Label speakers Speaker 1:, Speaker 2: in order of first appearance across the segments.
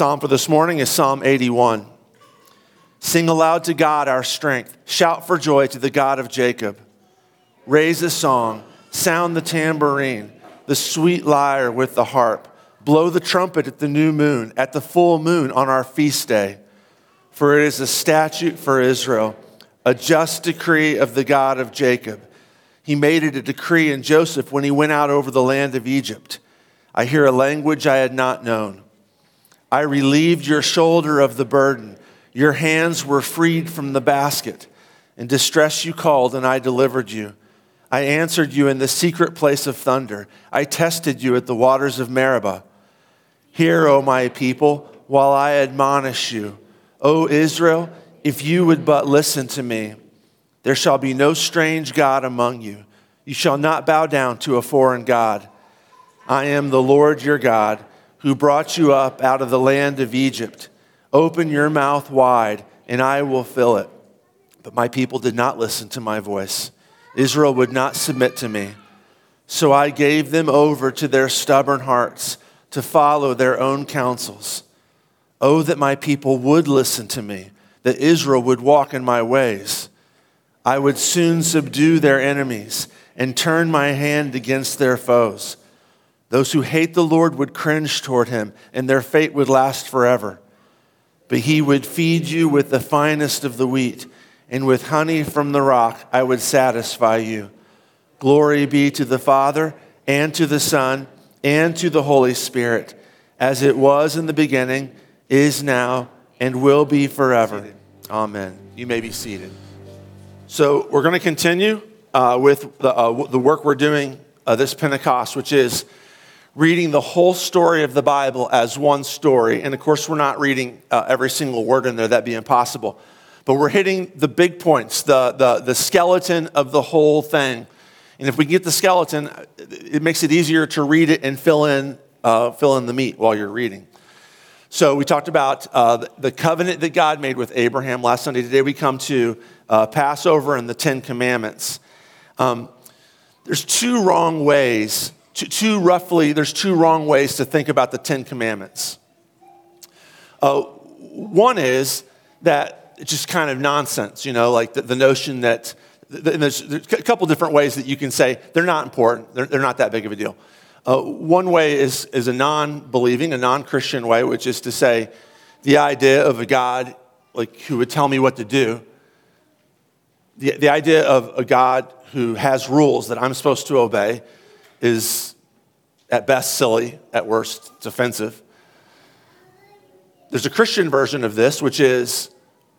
Speaker 1: Psalm for this morning is Psalm 81. Sing aloud to God our strength. Shout for joy to the God of Jacob. Raise a song. Sound the tambourine, the sweet lyre with the harp. Blow the trumpet at the new moon, at the full moon on our feast day. For it is a statute for Israel, a just decree of the God of Jacob. He made it a decree in Joseph when he went out over the land of Egypt. I hear a language I had not known. I relieved your shoulder of the burden. Your hands were freed from the basket. In distress you called, and I delivered you. I answered you in the secret place of thunder. I tested you at the waters of Meribah. Hear, O my people, while I admonish you. O Israel, if you would but listen to me, there shall be no strange God among you. You shall not bow down to a foreign God. I am the Lord your God who brought you up out of the land of Egypt. Open your mouth wide, and I will fill it. But my people did not listen to my voice. Israel would not submit to me. So I gave them over to their stubborn hearts to follow their own counsels. Oh, that my people would listen to me, that Israel would walk in my ways. I would soon subdue their enemies and turn my hand against their foes. Those who hate the Lord would cringe toward him, and their fate would last forever. But he would feed you with the finest of the wheat, and with honey from the rock I would satisfy you. Glory be to the Father, and to the Son, and to the Holy Spirit, as it was in the beginning, is now, and will be forever. Amen. You may be seated. So, we're going to continue uh, with the, uh, the work we're doing uh, this Pentecost, which is reading the whole story of the Bible as one story. And of course, we're not reading uh, every single word in there, that'd be impossible. But we're hitting the big points, the, the, the skeleton of the whole thing. And if we get the skeleton, it makes it easier to read it and fill in, uh, fill in the meat while you're reading. So we talked about uh, the covenant that God made with Abraham last Sunday. Today we come to uh, Passover and the Ten Commandments. Um, there's two wrong ways two, roughly, there's two wrong ways to think about the Ten Commandments. Uh, one is that it's just kind of nonsense, you know, like the, the notion that there's, there's, a couple different ways that you can say they're not important, they're, they're not that big of a deal. Uh, one way is, is a non believing, a non Christian way, which is to say the idea of a God like, who would tell me what to do, the, the idea of a God who has rules that I'm supposed to obey is at best silly, at worst, it's offensive. There's a Christian version of this, which is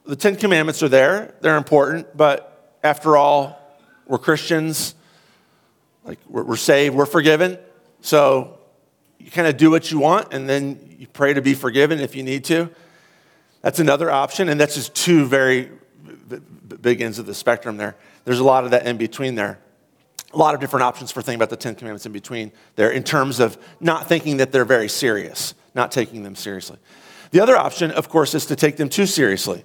Speaker 1: the Ten Commandments are there, they're important, but after all, we're Christians, like we're, we're saved, we're forgiven. So you kind of do what you want and then you pray to be forgiven if you need to. That's another option, and that's just two very big ends of the spectrum there. There's a lot of that in between there a lot of different options for thinking about the Ten Commandments in between there in terms of not thinking that they're very serious, not taking them seriously. The other option, of course, is to take them too seriously,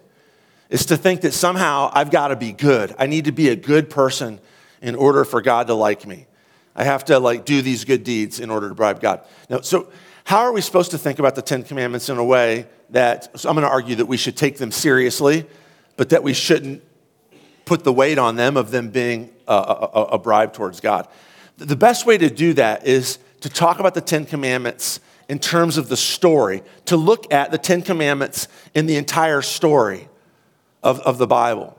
Speaker 1: is to think that somehow I've got to be good. I need to be a good person in order for God to like me. I have to like do these good deeds in order to bribe God. Now, so how are we supposed to think about the Ten Commandments in a way that, so I'm going to argue that we should take them seriously, but that we shouldn't put the weight on them of them being a, a, a bribe towards God. The best way to do that is to talk about the Ten Commandments in terms of the story, to look at the Ten Commandments in the entire story of, of the Bible.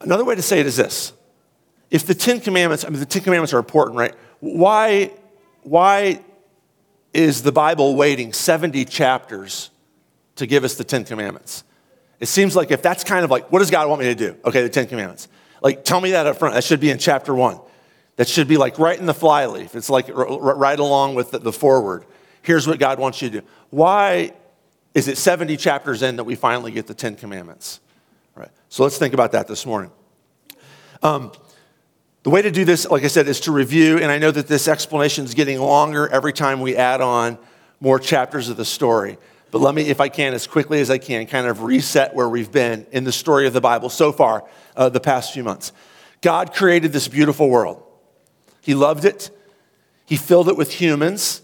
Speaker 1: Another way to say it is this if the Ten Commandments, I mean, the Ten Commandments are important, right? Why, why is the Bible waiting 70 chapters to give us the Ten Commandments? It seems like if that's kind of like, what does God want me to do? Okay, the Ten Commandments. Like, tell me that up front. That should be in chapter one. That should be like right in the flyleaf. It's like right along with the foreword. Here's what God wants you to do. Why is it 70 chapters in that we finally get the Ten Commandments? Right. So let's think about that this morning. Um, the way to do this, like I said, is to review, and I know that this explanation is getting longer every time we add on more chapters of the story. But let me, if I can, as quickly as I can, kind of reset where we've been in the story of the Bible so far, uh, the past few months. God created this beautiful world. He loved it. He filled it with humans.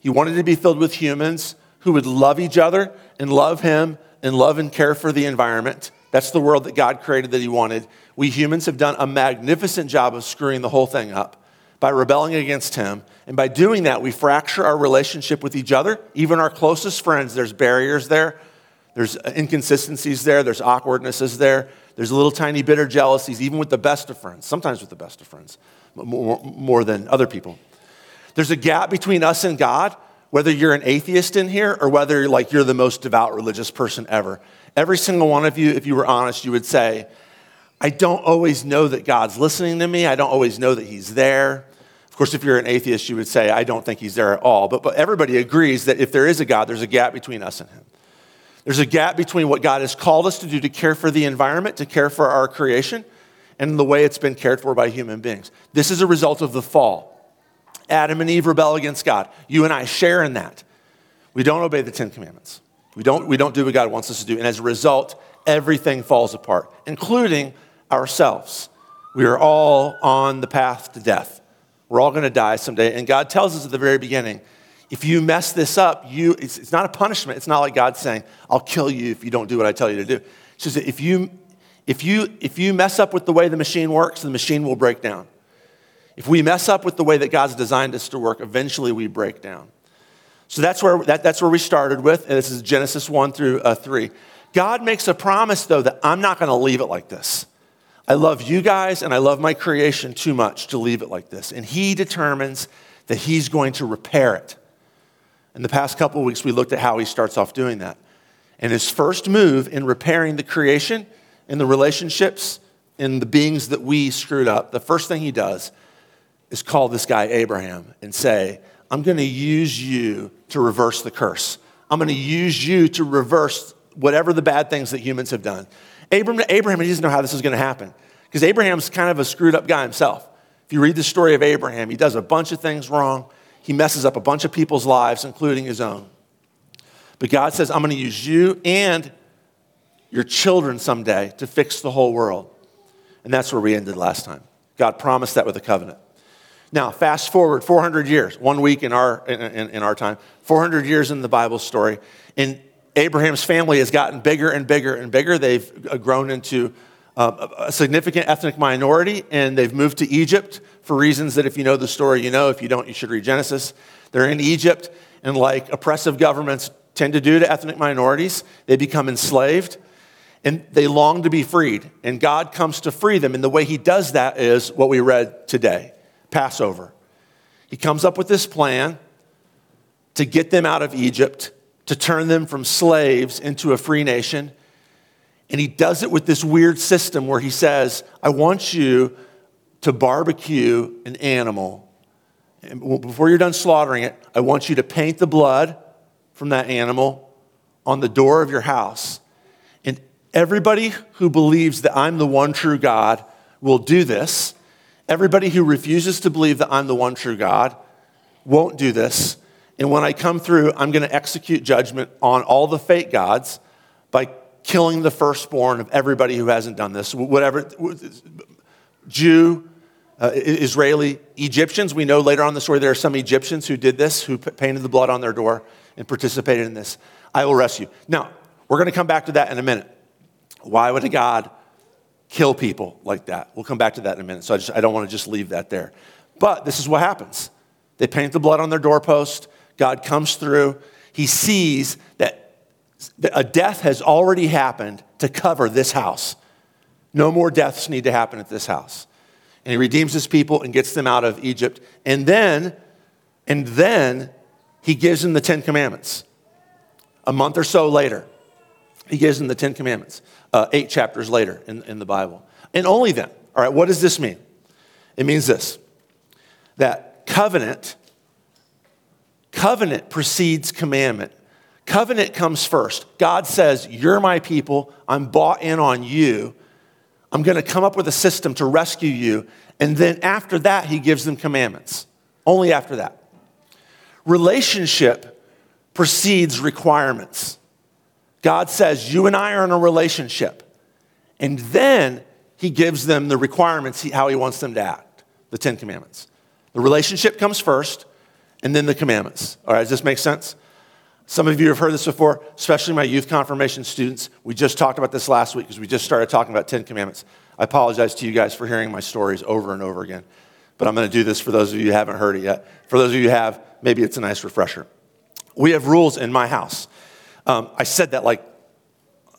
Speaker 1: He wanted to be filled with humans who would love each other and love Him and love and care for the environment. That's the world that God created that He wanted. We humans have done a magnificent job of screwing the whole thing up by rebelling against Him. And by doing that, we fracture our relationship with each other, even our closest friends. There's barriers there, there's inconsistencies there, there's awkwardnesses there, there's little tiny bitter jealousies, even with the best of friends, sometimes with the best of friends, more, more than other people. There's a gap between us and God, whether you're an atheist in here or whether like you're the most devout religious person ever. Every single one of you, if you were honest, you would say, I don't always know that God's listening to me. I don't always know that He's there. Of course, if you're an atheist, you would say, I don't think He's there at all. But, but everybody agrees that if there is a God, there's a gap between us and Him. There's a gap between what God has called us to do to care for the environment, to care for our creation, and the way it's been cared for by human beings. This is a result of the fall. Adam and Eve rebel against God. You and I share in that. We don't obey the Ten Commandments. We don't, we don't do what God wants us to do. And as a result, everything falls apart, including ourselves. We are all on the path to death. We're all going to die someday. And God tells us at the very beginning if you mess this up, you, it's, it's, not a punishment. It's not like God saying, I'll kill you if you don't do what I tell you to do. Just that if you, if, you, if you mess up with the way the machine works, the machine will break down. If we mess up with the way that God's designed us to work, eventually we break down. So that's where, that, that's where we started with, and this is Genesis 1 through uh, 3. God makes a promise, though, that I'm not going to leave it like this. I love you guys and I love my creation too much to leave it like this. And He determines that He's going to repair it. In the past couple weeks, we looked at how He starts off doing that. And His first move in repairing the creation and the relationships and the beings that we screwed up, the first thing He does is call this guy Abraham and say, I'm going to use you to reverse the curse. I'm going to use you to reverse whatever the bad things that humans have done. Abraham, Abraham he doesn't know how this is going to happen because Abraham's kind of a screwed up guy himself. If you read the story of Abraham, he does a bunch of things wrong. He messes up a bunch of people's lives, including his own. But God says, I'm going to use you and your children someday to fix the whole world. And that's where we ended last time. God promised that with a covenant. Now, fast forward 400 years, one week in our, in, in, in, our time, 400 years in the Bible story, and Abraham's family has gotten bigger and bigger and bigger. They've uh, grown into uh, a significant ethnic minority, and they've moved to Egypt for reasons that if you know the story, you know. If you don't, you should read Genesis. They're in Egypt, and like oppressive governments tend to do to ethnic minorities, they become enslaved and they long to be freed. And God comes to free them. And the way He does that is what we read today. Passover. He comes up with this plan to get them out of Egypt, to turn them from slaves into a free nation. And he does it with this weird system where he says, I want you to barbecue an animal. And before you're done slaughtering it, I want you to paint the blood from that animal on the door of your house. And everybody who believes that I'm the one true God will do this. Everybody who refuses to believe that I'm the one true God won't do this. And when I come through, I'm going to execute judgment on all the fake gods by killing the firstborn of everybody who hasn't done this. Whatever, Jew, uh, Israeli, Egyptians. We know later on in the story there are some Egyptians who did this, who painted the blood on their door and participated in this. I will rescue. Now, we're going to come back to that in a minute. Why would a God kill people like that. We'll come back to that in a minute. So I, just, I don't want to just leave that there. But this is what happens they paint the blood on their doorpost. God comes through. He sees that a death has already happened to cover this house. No more deaths need to happen at this house. And he redeems his people and gets them out of Egypt. And then, and then he gives them the Ten Commandments. A month or so later, he gives them the Ten Commandments uh, eight chapters later in, in the Bible. And only then. All right, what does this mean? It means this that covenant, covenant precedes commandment. Covenant comes first. God says, You're my people. I'm bought in on you. I'm going to come up with a system to rescue you. And then after that, he gives them commandments. Only after that. Relationship precedes requirements. God says, You and I are in a relationship. And then he gives them the requirements, how he wants them to act, the Ten Commandments. The relationship comes first, and then the commandments. All right, does this make sense? Some of you have heard this before, especially my youth confirmation students. We just talked about this last week because we just started talking about Ten Commandments. I apologize to you guys for hearing my stories over and over again, but I'm going to do this for those of you who haven't heard it yet. For those of you who have, maybe it's a nice refresher. We have rules in my house. Um, I said that like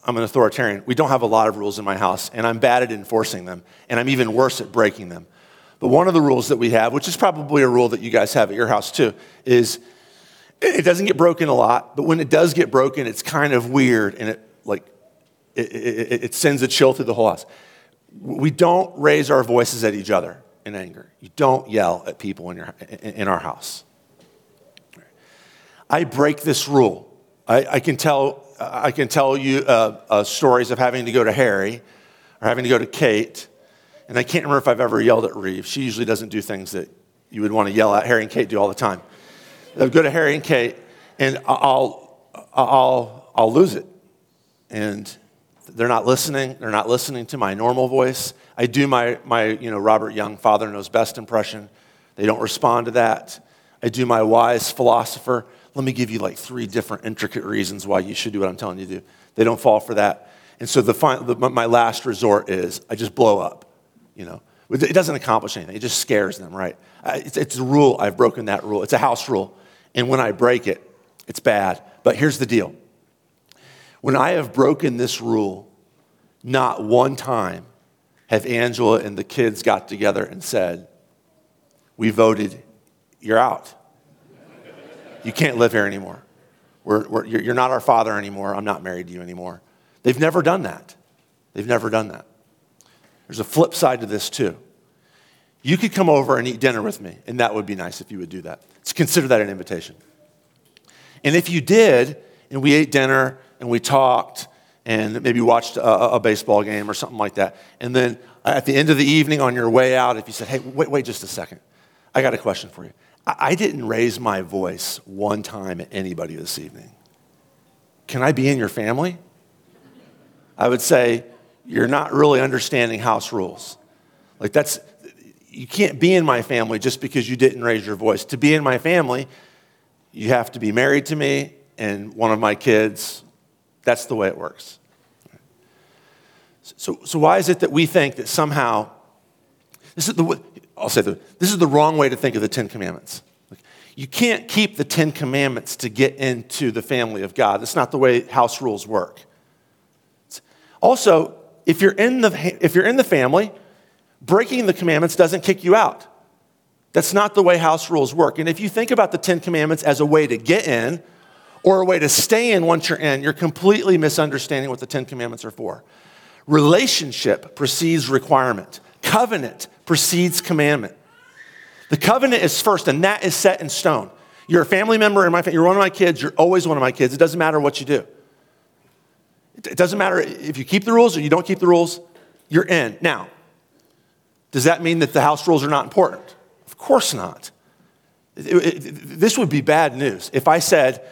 Speaker 1: I'm an authoritarian. We don't have a lot of rules in my house, and I'm bad at enforcing them, and I'm even worse at breaking them. But one of the rules that we have, which is probably a rule that you guys have at your house too, is it doesn't get broken a lot, but when it does get broken, it's kind of weird and it like it, it, it sends a chill through the whole house. We don't raise our voices at each other in anger. You don't yell at people in, your, in our house. I break this rule. I, I can, tell, I can tell you uh, uh, stories of having to go to Harry or having to go to Kate, and I can't remember if I've ever yelled at Reeve. She usually doesn't do things that you would want to yell at Harry and Kate do all the time. I'll go to Harry and Kate, and I'll, I'll, I'll lose it. And they're not listening. They're not listening to my normal voice. I do my, my you know, Robert Young, Father Knows Best impression. They don't respond to that. I do my wise philosopher. Let me give you like three different intricate reasons why you should do what I'm telling you to do. They don't fall for that. And so the, my last resort is I just blow up, you know. It doesn't accomplish anything. It just scares them, right? It's, it's a rule. I've broken that rule. It's a house rule. And when I break it, it's bad. But here's the deal when I have broken this rule, not one time have Angela and the kids got together and said, We voted, you're out. You can't live here anymore. We're, we're, you're not our father anymore. I'm not married to you anymore. They've never done that. They've never done that. There's a flip side to this, too. You could come over and eat dinner with me, and that would be nice if you would do that. So consider that an invitation. And if you did, and we ate dinner and we talked and maybe watched a, a, baseball game or something like that, and then at the end of the evening on your way out, if you said, hey, wait, wait just a second, I got a question for you. I, I didn't raise my voice one time at anybody this evening. Can I be in your family? I would say, you're not really understanding house rules. Like that's, you can't be in my family just because you didn't raise your voice. To be in my family, you have to be married to me and one of my kids. That's the way it works. So, so why is it that we think that somehow, this is the, I'll say the, this is the wrong way to think of the Ten Commandments. You can't keep the Ten Commandments to get into the family of God. That's not the way house rules work. Also, if you're in the, if you're in the family, breaking the commandments doesn't kick you out. That's not the way house rules work. And if you think about the Ten Commandments as a way to get in or a way to stay in once you're in, you're completely misunderstanding what the Ten Commandments are for. Relationship precedes requirement, covenant precedes commandment. The covenant is first, and that is set in stone. You're a family member in my family, you're one of my kids, you're always one of my kids. It doesn't matter what you do. It doesn't matter if you keep the rules or you don't keep the rules, you're in. Now, does that mean that the house rules are not important? Of course not. It, it, this would be bad news. If I said,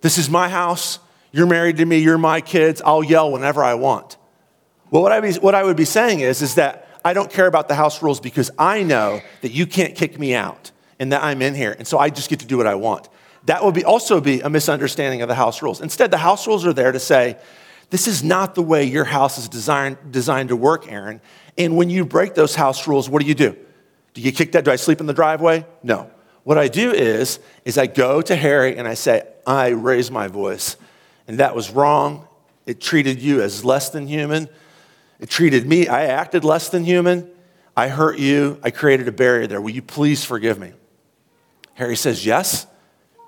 Speaker 1: This is my house, you're married to me, you're my kids, I'll yell whenever I want. Well, what I, be, what I would be saying is, is that I don't care about the house rules because I know that you can't kick me out and that I'm in here, and so I just get to do what I want. That would be also be a misunderstanding of the house rules. Instead, the house rules are there to say, this is not the way your house is designed, designed to work, Aaron. And when you break those house rules, what do you do? Do you kick that? Do I sleep in the driveway? No. What I do is, is I go to Harry and I say, I raise my voice, and that was wrong. It treated you as less than human. It treated me, I acted less than human. I hurt you. I created a barrier there. Will you please forgive me? Harry says yes,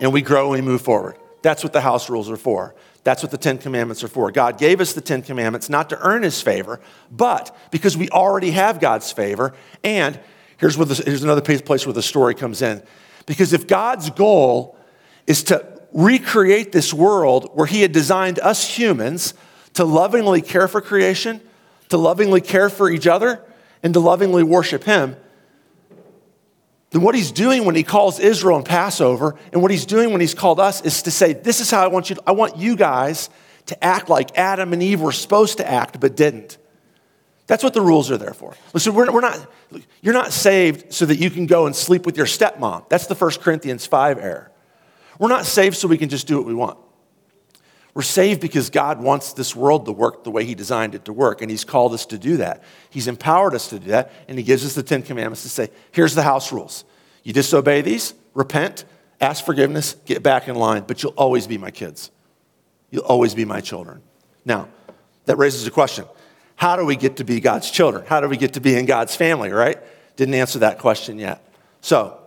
Speaker 1: and we grow and we move forward. That's what the house rules are for. That's what the Ten Commandments are for. God gave us the Ten Commandments not to earn His favor, but because we already have God's favor. And here's, where the, here's another place where the story comes in. Because if God's goal is to recreate this world where He had designed us humans to lovingly care for creation, to lovingly care for each other, and to lovingly worship Him, then what he's doing when he calls Israel in Passover and what he's doing when he's called us is to say, This is how I want you, to, I want you guys to act like Adam and Eve were supposed to act but didn't. That's what the rules are there for. Listen, we're, we're not, you're not saved so that you can go and sleep with your stepmom. That's the 1 Corinthians 5 error. We're not saved so we can just do what we want. We're saved because God wants this world to work the way He designed it to work, and He's called us to do that. He's empowered us to do that, and He gives us the Ten Commandments to say, here's the house rules. You disobey these, repent, ask forgiveness, get back in line, but you'll always be my kids. You'll always be my children. Now, that raises a question How do we get to be God's children? How do we get to be in God's family, right? Didn't answer that question yet. So,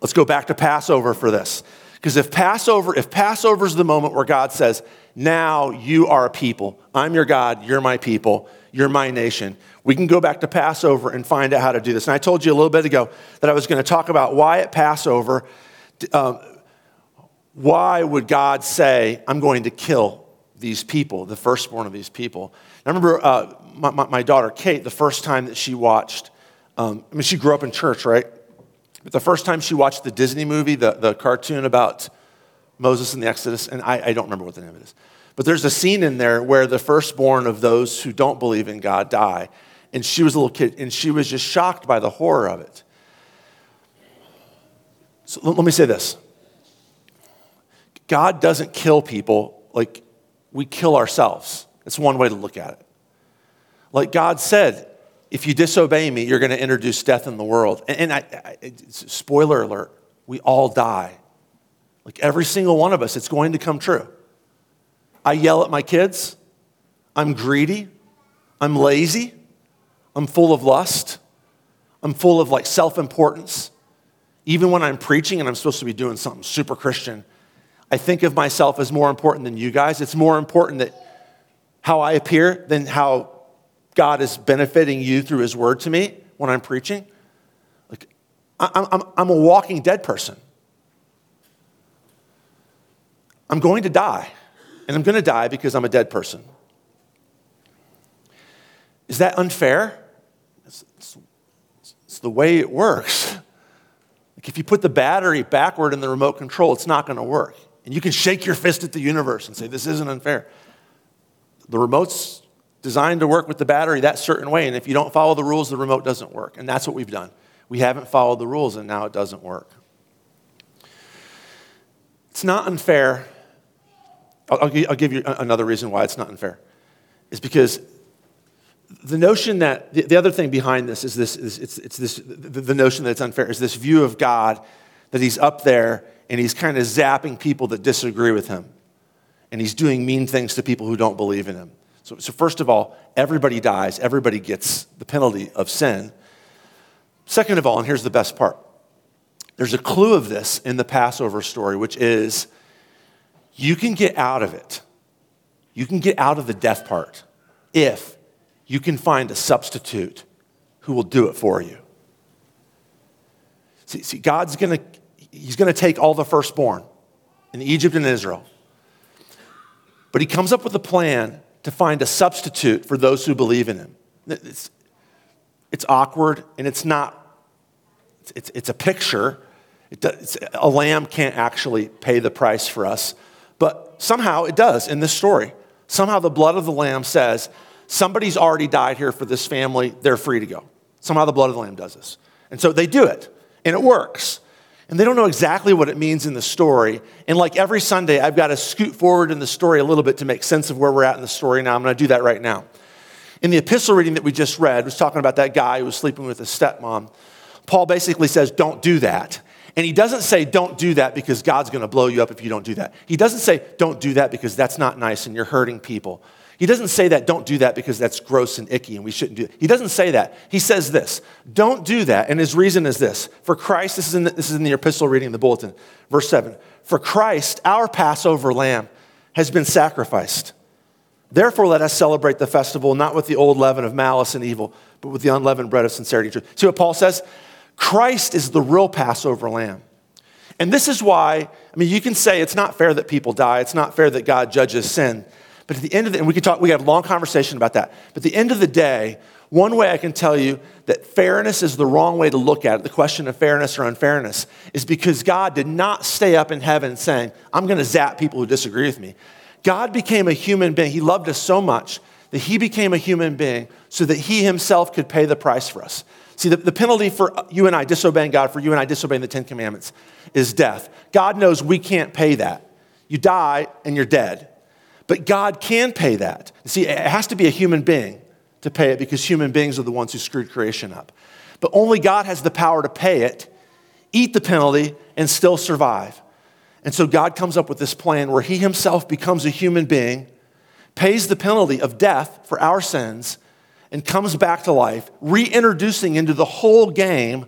Speaker 1: let's go back to Passover for this. Because if Passover, if Passover is the moment where God says, now you are a people, I'm your God, you're my people, you're my nation, we can go back to Passover and find out how to do this. And I told you a little bit ago that I was going to talk about why at Passover, um, why would God say, I'm going to kill these people, the firstborn of these people? And I remember uh, my, my, my, daughter Kate, the first time that she watched, um, I mean, she grew up in church, right? But the first time she watched the Disney movie, the, the cartoon about Moses and the Exodus, and I, I don't remember what the name of it is, but there's a scene in there where the firstborn of those who don't believe in God die. And she was a little kid, and she was just shocked by the horror of it. So let me say this God doesn't kill people like we kill ourselves. It's one way to look at it. Like God said, if you disobey me, you're going to introduce death in the world. And, and I, I, spoiler alert, we all die. Like every single one of us, it's going to come true. I yell at my kids. I'm greedy. I'm lazy. I'm full of lust. I'm full of like self importance. Even when I'm preaching and I'm supposed to be doing something super Christian, I think of myself as more important than you guys. It's more important that how I appear than how God is benefiting you through His word to me when I'm preaching. Like, I'm, I'm, I'm a walking dead person. I'm going to die, and I'm going to die because I'm a dead person. Is that unfair? It's, it's, it's the way it works. Like if you put the battery backward in the remote control, it's not going to work. And you can shake your fist at the universe and say, This isn't unfair. The remote's designed to work with the battery that certain way. And if you don't follow the rules, the remote doesn't work. And that's what we've done. We haven't followed the rules, and now it doesn't work. It's not unfair. I'll, I'll give you another reason why it's not unfair. Is because the notion that the, the other thing behind this is this is it's, it's this the, the notion that it's unfair is this view of God that he's up there and he's kind of zapping people that disagree with him and he's doing mean things to people who don't believe in him. So, so, first of all, everybody dies, everybody gets the penalty of sin. Second of all, and here's the best part there's a clue of this in the Passover story, which is you can get out of it. You can get out of the death part if you can find a substitute who will do it for you. See, see God's gonna, He's gonna take all the firstborn in Egypt and Israel. But He comes up with a plan to find a substitute for those who believe in him. It's, it's awkward and it's not, it's, it's a picture. It does, a lamb can't actually pay the price for us, but somehow it does in this story. Somehow the blood of the lamb says, somebody's already died here for this family, they're free to go. Somehow the blood of the lamb does this. And so they do it, and it works and they don't know exactly what it means in the story. And like every Sunday, I've got to scoot forward in the story a little bit to make sense of where we're at in the story. Now, I'm going to do that right now. In the epistle reading that we just read, was talking about that guy who was sleeping with his stepmom. Paul basically says, Don't do that. And he doesn't say, Don't do that because God's going to blow you up if you don't do that. He doesn't say, Don't do that because that's not nice and you're hurting people. He doesn't say that, don't do that because that's gross and icky and we shouldn't do it. He doesn't say that. He says this, don't do that. And his reason is this For Christ, this is in the, this is in the epistle reading, in the bulletin, verse 7. For Christ, our Passover lamb, has been sacrificed. Therefore, let us celebrate the festival not with the old leaven of malice and evil, but with the unleavened bread of sincerity and truth. See what Paul says? Christ is the real Passover lamb. And this is why, I mean, you can say it's not fair that people die, it's not fair that God judges sin. But at the end of the, and we could talk, we have a long conversation about that. But at the end of the day, one way I can tell you that fairness is the wrong way to look at it, the question of fairness or unfairness, is because God did not stay up in heaven saying, I'm going to zap people who disagree with me. God became a human being. He loved us so much that he became a human being so that he himself could pay the price for us. See, the, the penalty for you and I disobeying God, for you and I disobeying the Ten Commandments, is death. God knows we can't pay that. You die and you're dead. But God can pay that. See, it has to be a human being to pay it because human beings are the ones who screwed creation up. But only God has the power to pay it, eat the penalty, and still survive. And so God comes up with this plan where He Himself becomes a human being, pays the penalty of death for our sins, and comes back to life, reintroducing into the whole game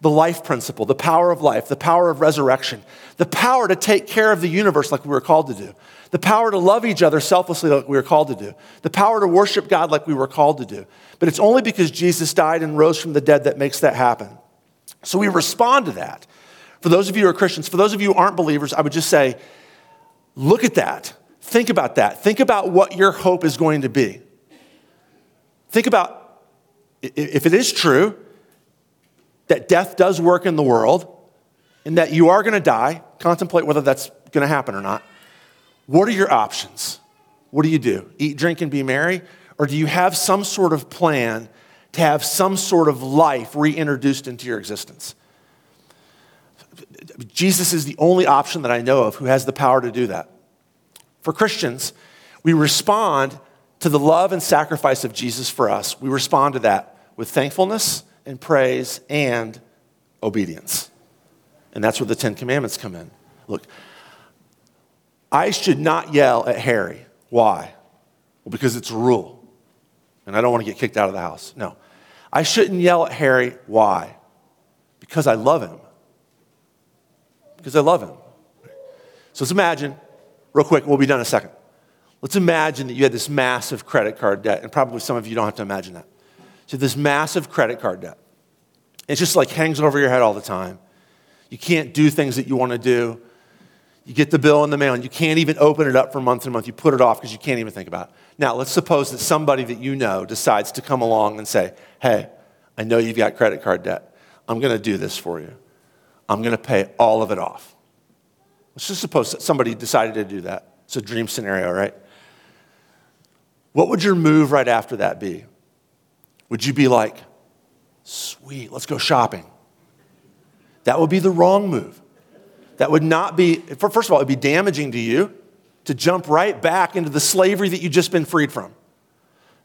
Speaker 1: the life principle, the power of life, the power of resurrection, the power to take care of the universe like we were called to do, the power to love each other selflessly like we were called to do, the power to worship God like we were called to do. But it's only because Jesus died and rose from the dead that makes that happen. So we respond to that. For those of you who are Christians, for those of you who aren't believers, I would just say, look at that. Think about that. Think about what your hope is going to be. Think about if it is true that death does work in the world and that you are going to die, contemplate whether that's going to happen or not. What are your options? What do you do? Eat, drink, and be merry? Or do you have some sort of plan to have some sort of life reintroduced into your existence? Jesus is the only option that I know of who has the power to do that. For Christians, we respond to the love and sacrifice of Jesus for us, we respond to that with thankfulness and praise and obedience. And that's where the Ten Commandments come in. Look, I should not yell at Harry. Why? Well, because it's a rule. And I don't want to get kicked out of the house. No. I shouldn't yell at Harry. Why? Because I love him. Because I love him. So let's imagine, real quick, we'll be done in a second. Let's imagine that you had this massive credit card debt, and probably some of you don't have to imagine that. So, this massive credit card debt, it just like hangs over your head all the time. You can't do things that you want to do. You get the bill in the mail and you can't even open it up for month and month. You put it off because you can't even think about it. Now, let's suppose that somebody that you know decides to come along and say, Hey, I know you've got credit card debt. I'm going to do this for you. I'm going to pay all of it off. Let's just suppose that somebody decided to do that. It's a dream scenario, right? What would your move right after that be? Would you be like, sweet, let's go shopping? That would be the wrong move. That would not be, first of all, it would be damaging to you to jump right back into the slavery that you've just been freed from.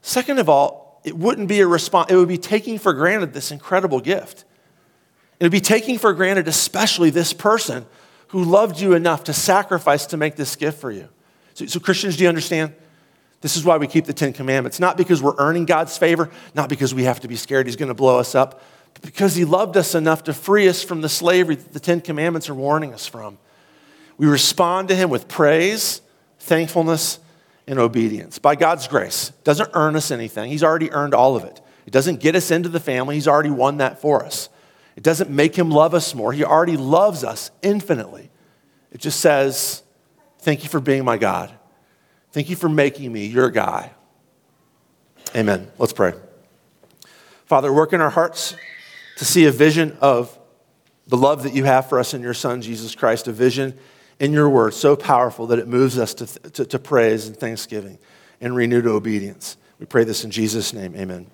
Speaker 1: Second of all, it wouldn't be a response, it would be taking for granted this incredible gift. It would be taking for granted, especially this person who loved you enough to sacrifice to make this gift for you. So, so Christians, do you understand? This is why we keep the Ten Commandments. Not because we're earning God's favor, not because we have to be scared He's going to blow us up, because He loved us enough to free us from the slavery that the Ten Commandments are warning us from. We respond to Him with praise, thankfulness, and obedience by God's grace. It doesn't earn us anything, He's already earned all of it. It doesn't get us into the family, He's already won that for us. It doesn't make Him love us more, He already loves us infinitely. It just says, Thank you for being my God. Thank you for making me your guy. Amen. Let's pray. Father, work in our hearts to see a vision of the love that you have for us in your Son, Jesus Christ, a vision in your word so powerful that it moves us to, to, to praise and thanksgiving and renewed obedience. We pray this in Jesus' name. Amen.